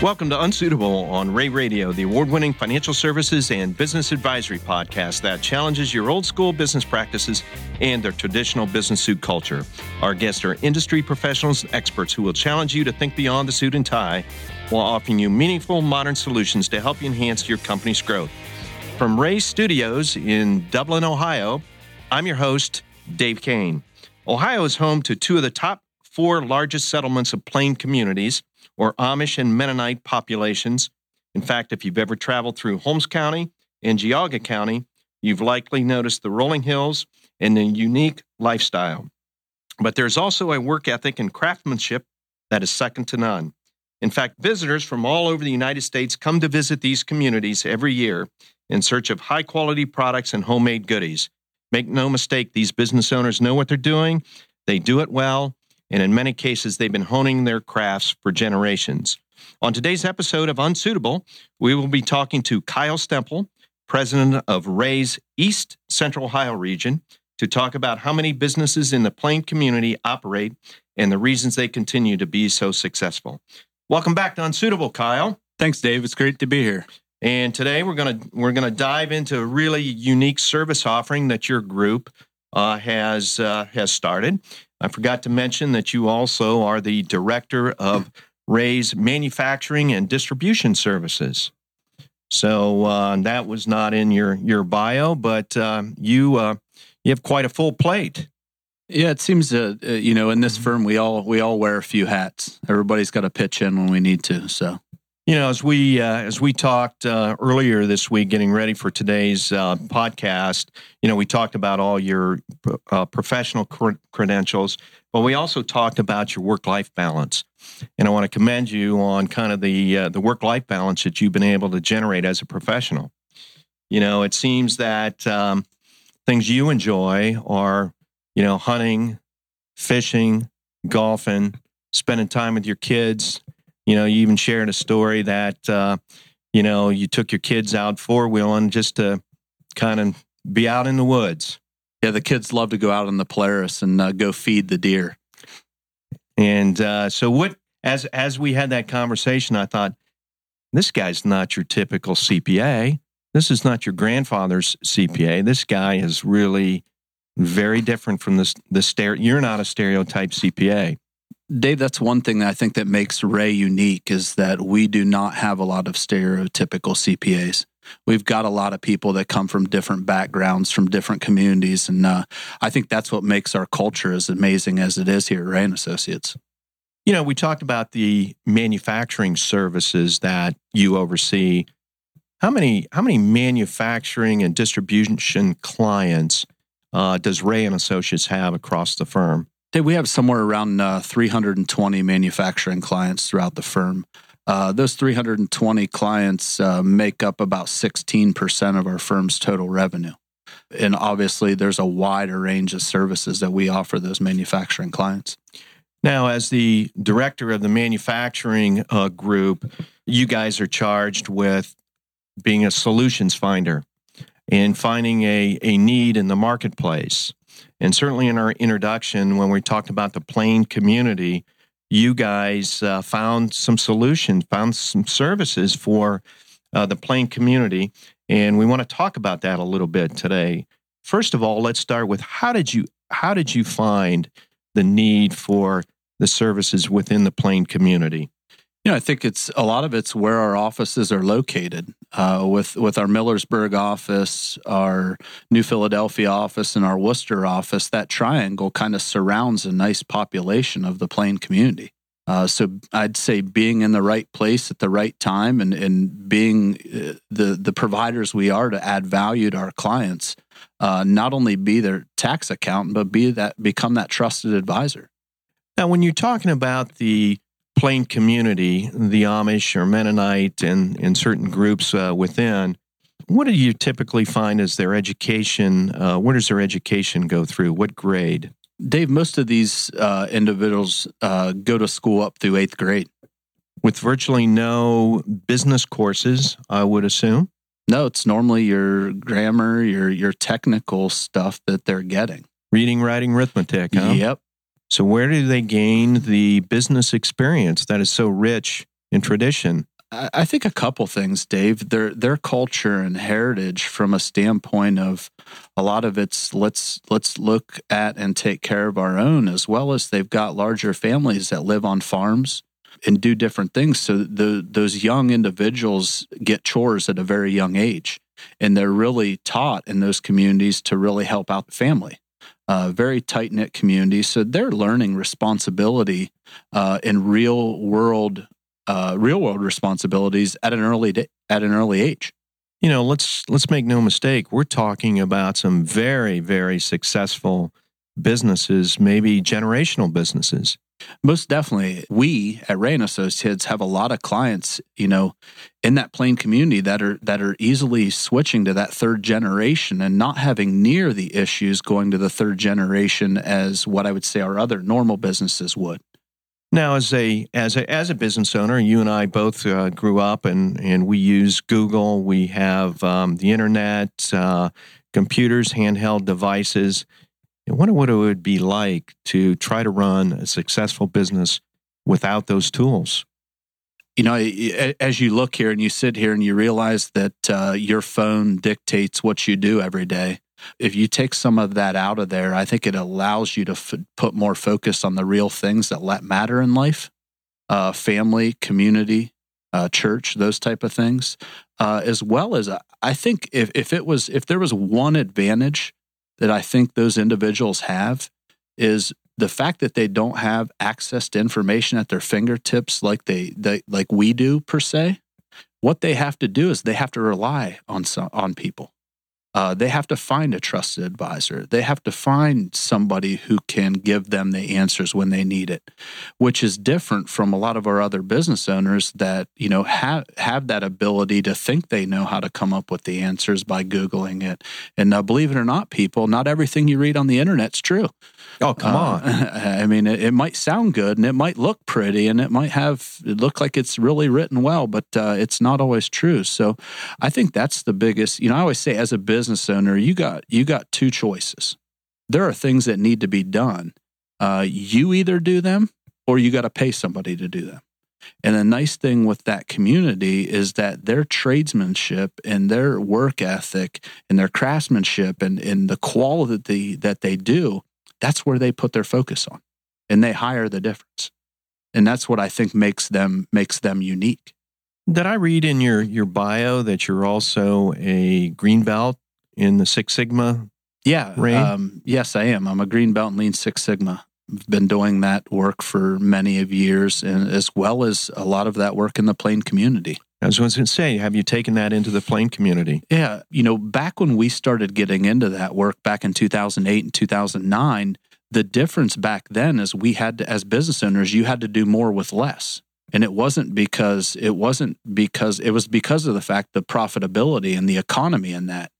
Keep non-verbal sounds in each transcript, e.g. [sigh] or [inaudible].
Welcome to Unsuitable on Rea Radio, the award winning financial services and business advisory podcast that challenges your old school business practices and their traditional business suit culture. Our guests are industry professionals and experts who will challenge you to think beyond the suit and tie while offering you meaningful modern solutions to help you enhance your company's growth. From Rea Studios in Dublin, Ohio, I'm your host, Dave Kane. Ohio is home to two of the top four largest settlements of plain communities or Amish and Mennonite populations. In fact, if you've ever traveled through Holmes County and Geauga County, you've likely noticed the rolling hills and the unique lifestyle. But there's also a work ethic and craftsmanship that is second to none. In fact, visitors from all over the United States come to visit these communities every year in search of high quality products and homemade goodies. Make no mistake, these business owners know what they're doing, they do it well, and in many cases, they've been honing their crafts for generations. On today's episode of Unsuitable, we will be talking to Kyle Stemple, president of Rea's East Central Ohio region, to talk about how many businesses in the Plain community operate and the reasons they continue to be so successful. Welcome back to Unsuitable, Kyle. Thanks, Dave. It's great to be here. And today we're gonna we're gonna dive into a really unique service offering that your group uh, has uh, has started. I forgot to mention that you also are the director of Rea's Manufacturing and Distribution Services. So uh, that was not in your your bio, but uh, you uh, you have quite a full plate. Yeah, it seems uh, uh, you know in this firm we all we all wear a few hats. Everybody's got to pitch in when we need to. So you know, as we uh, as we talked uh, earlier this week, getting ready for today's uh, podcast, you know, we talked about all your uh, professional cr- credentials, but we also talked about your work life balance. And I want to commend you on kind of the uh, the work life balance that you've been able to generate as a professional. You know, it seems that um, things you enjoy are, you know, hunting, fishing, golfing, spending time with your kids you know, you even shared a story that, uh, you know, you took your kids out four wheeling just to kind of be out in the woods. Yeah, the kids love to go out on the Polaris and uh, go feed the deer. And uh, so, what as as we had that conversation, I thought, this guy's not your typical CPA. This is not your grandfather's CPA. This guy is really very different from this the stare. You're not a stereotype CPA. Dave, that's one thing that I think that makes Rea unique is that we do not have a lot of stereotypical CPAs. We've got a lot of people that come from different backgrounds, from different communities, and uh, I think that's what makes our culture as amazing as it is here at Rea and Associates. You know, we talked about the manufacturing services that you oversee. How many how many manufacturing and distribution clients uh, does Rea and Associates have across the firm? We have somewhere around uh, 320 manufacturing clients throughout the firm. Uh, those 320 clients uh, make up about 16% of our firm's total revenue. And obviously, there's a wider range of services that we offer those manufacturing clients. Now, as the director of the manufacturing uh, group, you guys are charged with being a solutions finder and finding a, a need in the marketplace. And certainly in our introduction, when we talked about the plain community, you guys uh, found some solutions, found some services for uh, the plain community. And we want to talk about that a little bit today. First of all, let's start with how did you how did you find the need for the services within the plain community? You know, I think it's a lot of it's where our offices are located. Uh, with with our Millersburg office, our New Philadelphia office, and our Wooster office, that triangle kind of surrounds a nice population of the Plain community. Uh, so I'd say being in the right place at the right time and, and being uh, the the providers we are to add value to our clients, uh, not only be their tax accountant, but be that become that trusted advisor. Now, when you're talking about the plain community, the Amish or Mennonite and, and certain groups uh, within, what do you typically find as their education? Uh, where does their education go through? What grade? Dave, most of these uh, individuals uh, go to school up through eighth grade. With virtually no business courses, I would assume. No, it's normally your grammar, your your technical stuff that they're getting. Reading, writing, arithmetic. Huh? Yep. So, where do they gain the business experience that is so rich in tradition? I think a couple things, Dave. Their their culture and heritage, from a standpoint of a lot of it's let's let's look at and take care of our own, as well as they've got larger families that live on farms and do different things. So the those young individuals get chores at a very young age, and they're really taught in those communities to really help out the family. Uh, very tight knit community, so they're learning responsibility uh, in real world uh, real world responsibilities at an early at an early age. You know, let's let's make no mistake. We're talking about some very very successful businesses, maybe generational businesses. Most definitely. We at Rea and Associates have a lot of clients, you know, in that plain community that are that are easily switching to that third generation and not having near the issues going to the third generation as what I would say our other normal businesses would. Now, as a as a as a business owner, you and I both uh, grew up, and and we use Google. We have um, the internet, uh, computers, handheld devices. I wonder what it would be like to try to run a successful business without those tools. You know, as you look here and you sit here and you realize that uh, your phone dictates what you do every day, if you take some of that out of there, I think it allows you to f- put more focus on the real things that matter in life uh, family, community, uh, church, those type of things, uh, as well as uh, I think if, if it was if there was one advantage that I think those individuals have is the fact that they don't have access to information at their fingertips like they, they like we do per se. What they have to do is they have to rely on some, on people uh, they have to find a trusted advisor. They have to find somebody who can give them the answers when they need it, which is different from a lot of our other business owners that you know have have that ability to think they know how to come up with the answers by googling it. And uh, believe it or not, people, not everything you read on the internet's true. Oh, come uh, on. [laughs] I mean, it, it, might sound good and it might look pretty and it might have it look like it's really written well, but uh, it's not always true. So I think that's the biggest, you know, I always say as a business owner, you got, you got two choices. There are things that need to be done. Uh, you either do them or you got to pay somebody to do them. And the nice thing with that community is that their tradesmanship and their work ethic and their craftsmanship and, and the quality that they do that's where they put their focus on and they hire the difference. And that's what I think makes them makes them unique. Did I read in your your bio that you're also a green belt in the Six Sigma? Yeah, um, yes, I am. I'm a green belt in Lean Six Sigma. I've been doing that work for many of years, and as well as a lot of that work in the plain community. As I was going to say, have you taken that into the plain community? Yeah. You know, back when we started getting into that work back in 2008 and 2009, the difference back then is we had to, as business owners, you had to do more with less. And it wasn't because it wasn't because it was because of the fact the profitability and the economy in that.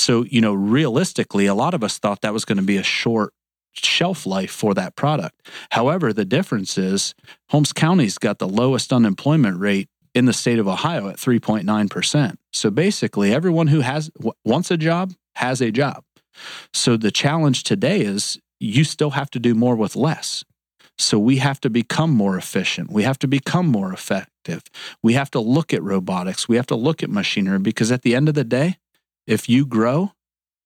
So, you know, realistically, a lot of us thought that was going to be a short shelf life for that product. However, the difference is Holmes County's got the lowest unemployment rate in the state of Ohio at 3.9%. So basically, everyone who has wants a job has a job. So the challenge today is you still have to do more with less. So we have to become more efficient. We have to become more effective. We have to look at robotics. We have to look at machinery because at the end of the day, if you grow,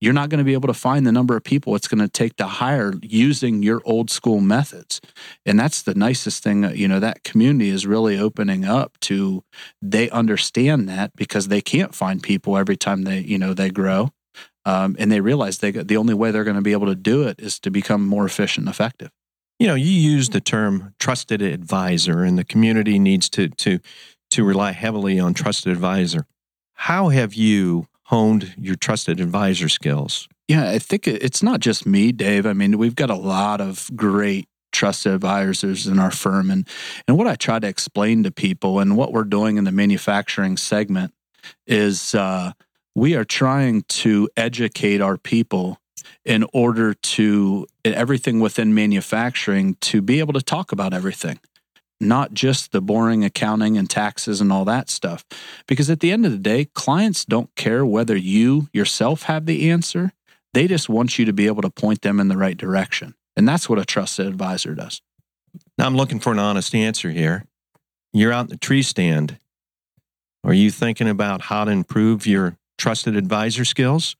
you're not going to be able to find the number of people it's going to take to hire using your old school methods. And that's the nicest thing, you know, that community is really opening up to they understand that because they can't find people every time they, you know, they grow. Um, and they realize they the only way they're going to be able to do it is to become more efficient and effective. You know, you use the term trusted advisor, and the community needs to to to rely heavily on trusted advisor. How have you honed your trusted advisor skills? Yeah, I think it's not just me, Dave. I mean, we've got a lot of great trusted advisors in our firm and and what I try to explain to people and what we're doing in the manufacturing segment is uh, we are trying to educate our people in order to everything within manufacturing to be able to talk about everything not just the boring accounting and taxes and all that stuff. Because at the end of the day, clients don't care whether you yourself have the answer. They just want you to be able to point them in the right direction. And that's what a trusted advisor does. Now, I'm looking for an honest answer here. you're out in the tree stand. Are you thinking about how to improve your trusted advisor skills?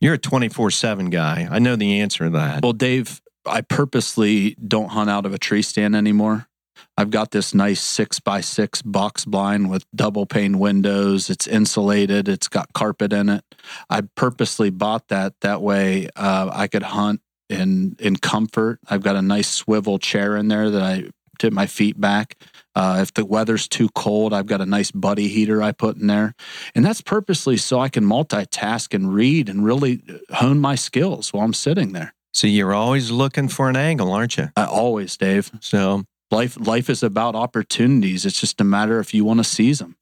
You're a 24 7 guy. I know the answer to that. Well, Dave, I purposely don't hunt out of a tree stand anymore. I've got this nice six by six box blind with double pane windows. It's insulated. It's got carpet in it. I purposely bought that that way uh, I could hunt in in comfort. I've got a nice swivel chair in there that I tip my feet back. Uh, if the weather's too cold, I've got a nice buddy heater I put in there, and that's purposely so I can multitask and read and really hone my skills while I'm sitting there. So you're always looking for an angle, aren't you? Uh, always, Dave. So life life is about opportunities. It's just a matter if you want to seize them.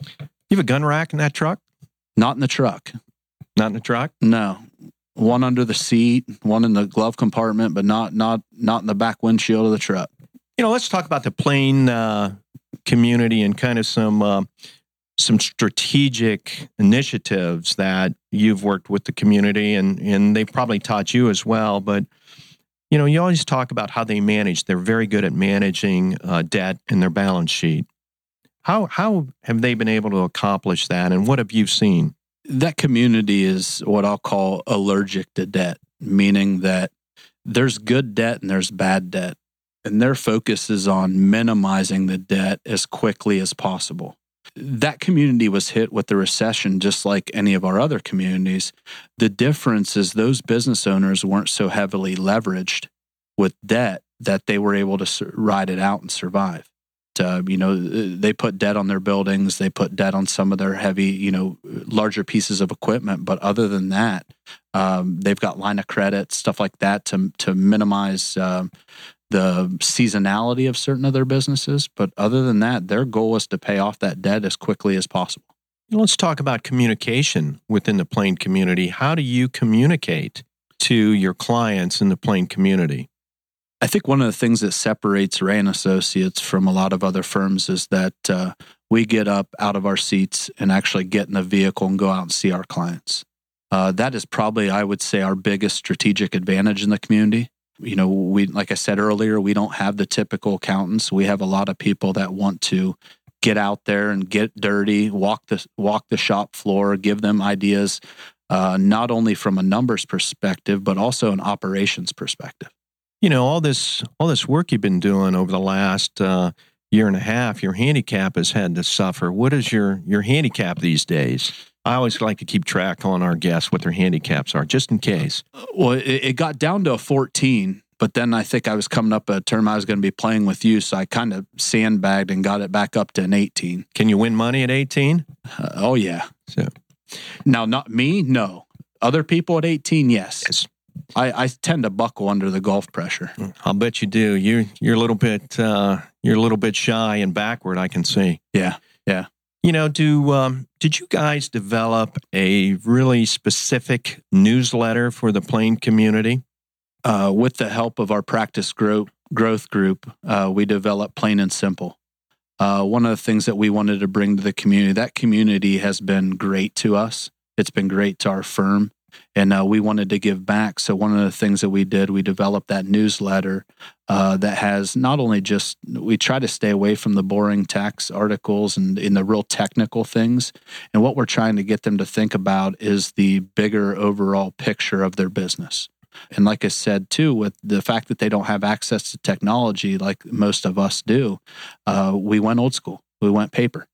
You have a gun rack in that truck? Not in the truck. Not in the truck? No. One under the seat, one in the glove compartment, but not not not in the back windshield of the truck. You know, let's talk about the Plain uh, community and kind of some uh, some strategic initiatives that you've worked with the community, and and they probably taught you as well. But you know, you always talk about how they manage. They're very good at managing uh, debt in their balance sheet. How how have they been able to accomplish that, and what have you seen? That community is what I'll call allergic to debt, meaning that there's good debt and there's bad debt, and their focus is on minimizing the debt as quickly as possible that community was hit with the recession just like any of our other communities. The difference is those business owners weren't so heavily leveraged with debt that they were able to ride it out and survive. Uh, you know, they put debt on their buildings, they put debt on some of their heavy, you know, larger pieces of equipment. But other than that, um, they've got line of credit, stuff like that to to minimize um, the seasonality of certain of their businesses. But other than that, their goal is to pay off that debt as quickly as possible. Let's talk about communication within the Plain community. How do you communicate to your clients in the Plain community? I think one of the things that separates Rea and Associates from a lot of other firms is that uh, we get up out of our seats and actually get in the vehicle and go out and see our clients. Uh, that is probably, I would say, our biggest strategic advantage in the community you know, we like I said earlier, we don't have the typical accountants. We have a lot of people that want to get out there and get dirty, walk the walk the shop floor, give them ideas, uh, not only from a numbers perspective, but also an operations perspective. You know, all this all this work you've been doing over the last uh, year and a half, your handicap has had to suffer. What is your your handicap these days? I always like to keep track on our guests what their handicaps are, just in case. Well, it, it got down to a 14, but then I think I was coming up a term I was going to be playing with you, so I kind of sandbagged and got it back up to an 18. Can you win money at 18? Uh, oh yeah. So now, not me, no. Other people at 18, yes. yes. I, I tend to buckle under the golf pressure. Mm, I'll bet you do. You you're a little bit uh, you're a little bit shy and backward. I can see. Yeah, yeah. You know, do um, did you guys develop a really specific newsletter for the Plain community? Uh, with the help of our practice growth growth group, uh, we developed Plain and Simple. Uh, one of the things that we wanted to bring to the community, that community has been great to us. It's been great to our firm and uh, we wanted to give back. So one of the things that we did, we developed that newsletter uh, that has not only just we try to stay away from the boring tax articles and in the real technical things, and what we're trying to get them to think about is the bigger overall picture of their business. And like I said, too, with the fact that they don't have access to technology like most of us do, uh, we went old school. We went paper.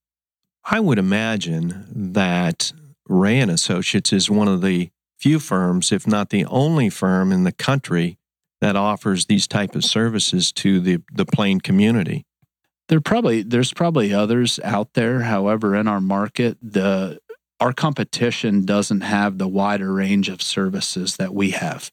I would imagine that Rea and Associates is one of the few firms, if not the only firm in the country that offers these type of services to the, the plain community. There probably there's probably others out there. However, in our market, the our competition doesn't have the wider range of services that we have.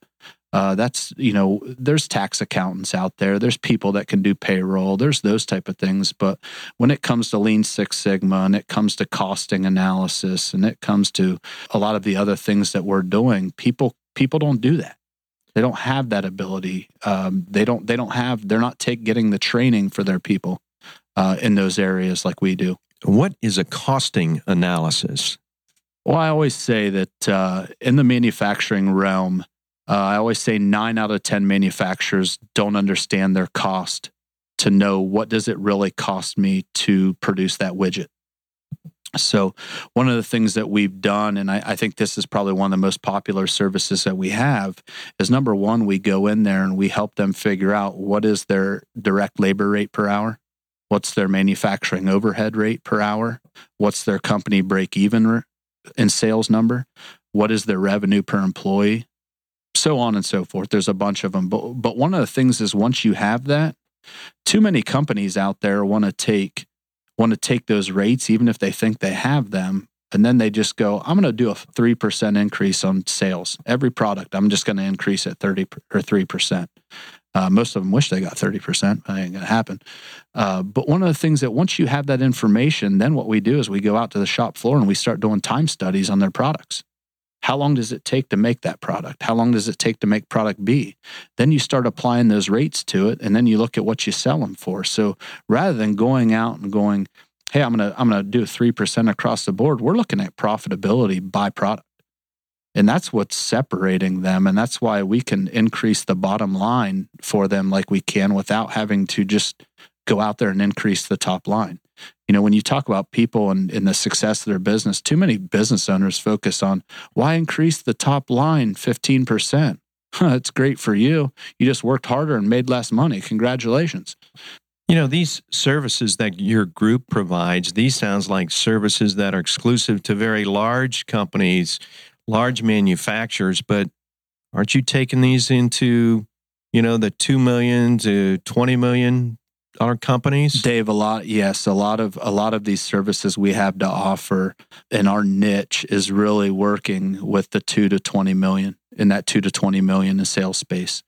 Uh, that's you know there's tax accountants out there. There's people that can do payroll. There's those type of things. But when it comes to lean six sigma and it comes to costing analysis and it comes to a lot of the other things that we're doing people people don't do that. They don't have that ability. Um, they don't they don't have they're not take, getting the training for their people uh, in those areas like we do. What is a costing analysis? Well i always say that uh, in the manufacturing realm uh, I always say nine out of 10 manufacturers don't understand their cost to know what does it really cost me to produce that widget. So, one of the things that we've done, and I, I, think this is probably one of the most popular services that we have, is number one, we go in there and we help them figure out what is their direct labor rate per hour, what's their manufacturing overhead rate per hour, what's their company break even in sales number, what is their revenue per employee, so on and so forth. There's a bunch of them. But, but one of the things is once you have that, too many companies out there want to take want to take those rates, even if they think they have them, and then they just go, I'm going to do a 3% increase on sales. Every product, I'm just going to increase it 30 or 3%. Uh, most of them wish they got 30%, but it ain't going to happen. Uh, but one of the things that once you have that information, then what we do is we go out to the shop floor and we start doing time studies on their products. How long does it take to make that product? How long does it take to make product B? Then you start applying those rates to it, and then you look at what you sell them for. So rather than going out and going, "Hey, I'm gonna I'm gonna do three percent across the board," we're looking at profitability by product, and that's what's separating them, and that's why we can increase the bottom line for them like we can without having to just go out there and increase the top line. You know, when you talk about people and, and the success of their business, too many business owners focus on why increase the top line 15%? It's [laughs] great for you. You just worked harder and made less money. Congratulations. You know, these services that your group provides, these sounds like services that are exclusive to very large companies, large manufacturers, but aren't you taking these into, you know, the 2 million to 20 million our companies? Dave a lot yes a lot of a lot of these services we have to offer and our niche is really working with the 2 to 20 million in that 2 to 20 million in sales space.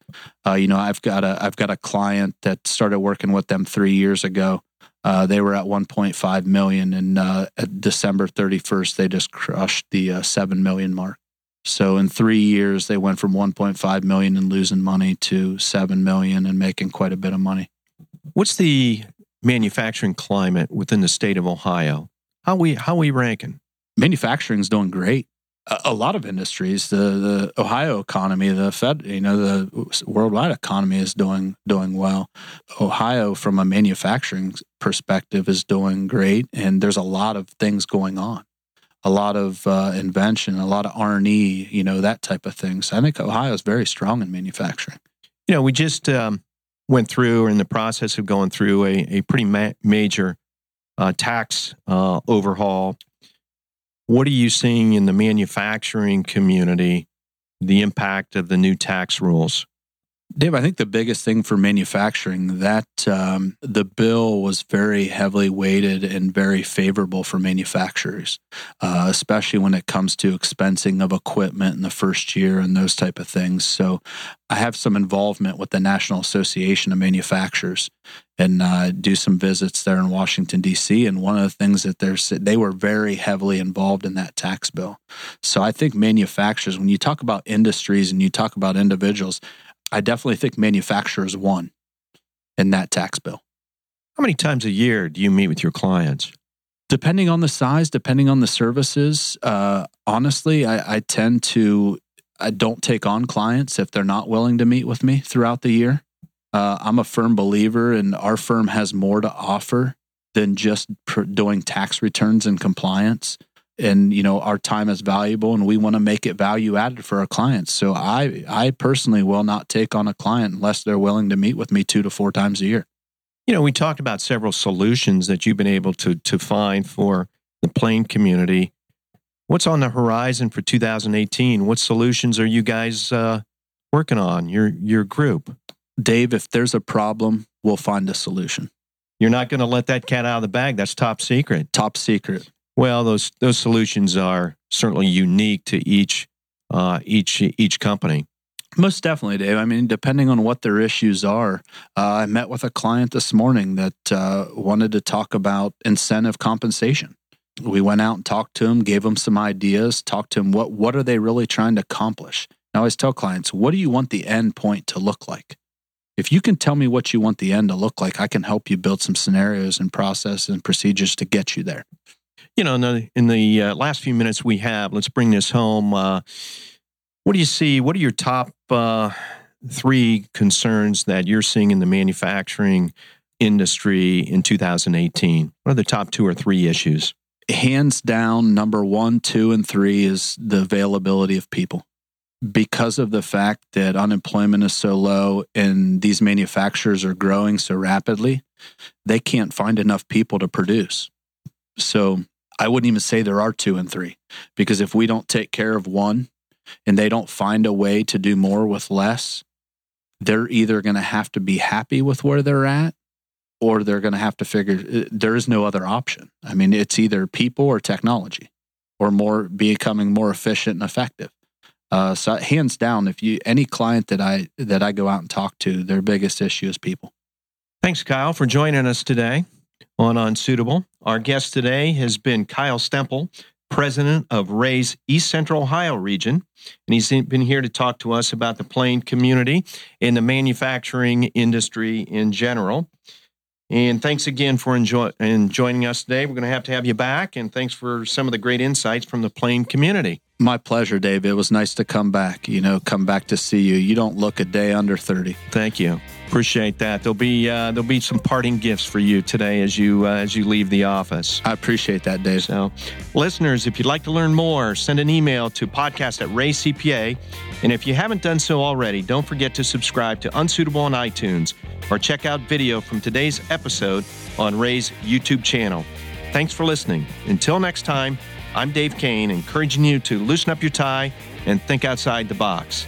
Uh, you know i've got a i've got a client that started working with them three years ago. Uh, they were at 1.5 million and uh, at december 31st they just crushed the uh, 7 million mark. So in three years they went from 1.5 million and losing money to 7 million and making quite a bit of money What's the manufacturing climate within the state of Ohio? How we how we ranking? Manufacturing is doing great. A, a, lot of industries, the the Ohio economy, the Fed, you know, the worldwide economy is doing doing well. Ohio, from a manufacturing perspective, is doing great, and there's a lot of things going on a lot of uh, invention, a lot of R and E, you know, that type of thing. So I think Ohio is very strong in manufacturing. You know, we just um, went through or in the process of going through a, a pretty ma- major uh, tax uh, overhaul. What are you seeing in the manufacturing community, the impact of the new tax rules? Dave, I think the biggest thing for manufacturing that um, the bill was very heavily weighted and very favorable for manufacturers, uh, especially when it comes to expensing of equipment in the first year and those type of things. So, I have some involvement with the National Association of Manufacturers and uh, do some visits there in Washington D.C. And one of the things that they're they were very heavily involved in that tax bill. So I think manufacturers, when you talk about industries and you talk about individuals, I definitely think manufacturers won in that tax bill. How many times a year do you meet with your clients? Depending on the size, depending on the services, uh, honestly, I, I tend to I don't take on clients if they're not willing to meet with me throughout the year. Uh, I'm a firm believer, and our firm has more to offer than just pr- doing tax returns and compliance and you know our time is valuable and we want to make it value added for our clients. So i i personally will not take on a client unless they're willing to meet with me two to four times a year. You know we talked about several solutions that you've been able to to find for the plain community. What's on the horizon for 2018 what solutions are you guys uh, working on your your group? Dave if there's a problem we'll find a solution. You're not going to let that cat out of the bag. That's top secret. Top secret well, those those solutions are certainly unique to each uh, each each company. Most definitely, Dave. I mean, depending on what their issues are, uh, I met with a client this morning that uh, wanted to talk about incentive compensation. We went out and talked to him, gave him some ideas, talked to him what what are they really trying to accomplish. I always tell clients, what do you want the end point to look like? If you can tell me what you want the end to look like, I can help you build some scenarios and processes and procedures to get you there you know, in the, in the uh, last few minutes we have, let's bring this home. Uh, what do you see? What are your top uh, three concerns that you're seeing in the manufacturing industry in 2018? What are the top two or three issues? Hands down, number one, two, and three is the availability of people. Because of the fact that unemployment is so low and these manufacturers are growing so rapidly, they can't find enough people to produce. So I wouldn't even say there are two and three, because if we don't take care of one and they don't find a way to do more with less, they're either going to have to be happy with where they're at or they're going to have to figure uh, there is no other option. I mean, it's either people or technology or more becoming more efficient and effective. Uh, so hands down, if you any client that I that I go out and talk to, their biggest issue is people. Thanks, Kyle, for joining us today on Unsuitable. Our guest today has been Kyle Stemple, president of Rea's East Central Ohio region. And he's been here to talk to us about the Plain community and the manufacturing industry in general. And thanks again for enjoy- joining us today. We're going to have to have you back. And thanks for some of the great insights from the Plain community. My pleasure, Dave. It was nice to come back, you know, come back to see you. You don't look a day under 30. Thank you. Appreciate that. There'll be uh, there'll be some parting gifts for you today as you uh, as you leave the office. I appreciate that, Dave. So, listeners, if you'd like to learn more, send an email to podcast at Rea CPA. And if you haven't done so already, don't forget to subscribe to Unsuitable on iTunes or check out video from today's episode on Rea's YouTube channel. Thanks for listening. Until next time, I'm Dave Kane, encouraging you to loosen up your tie and think outside the box.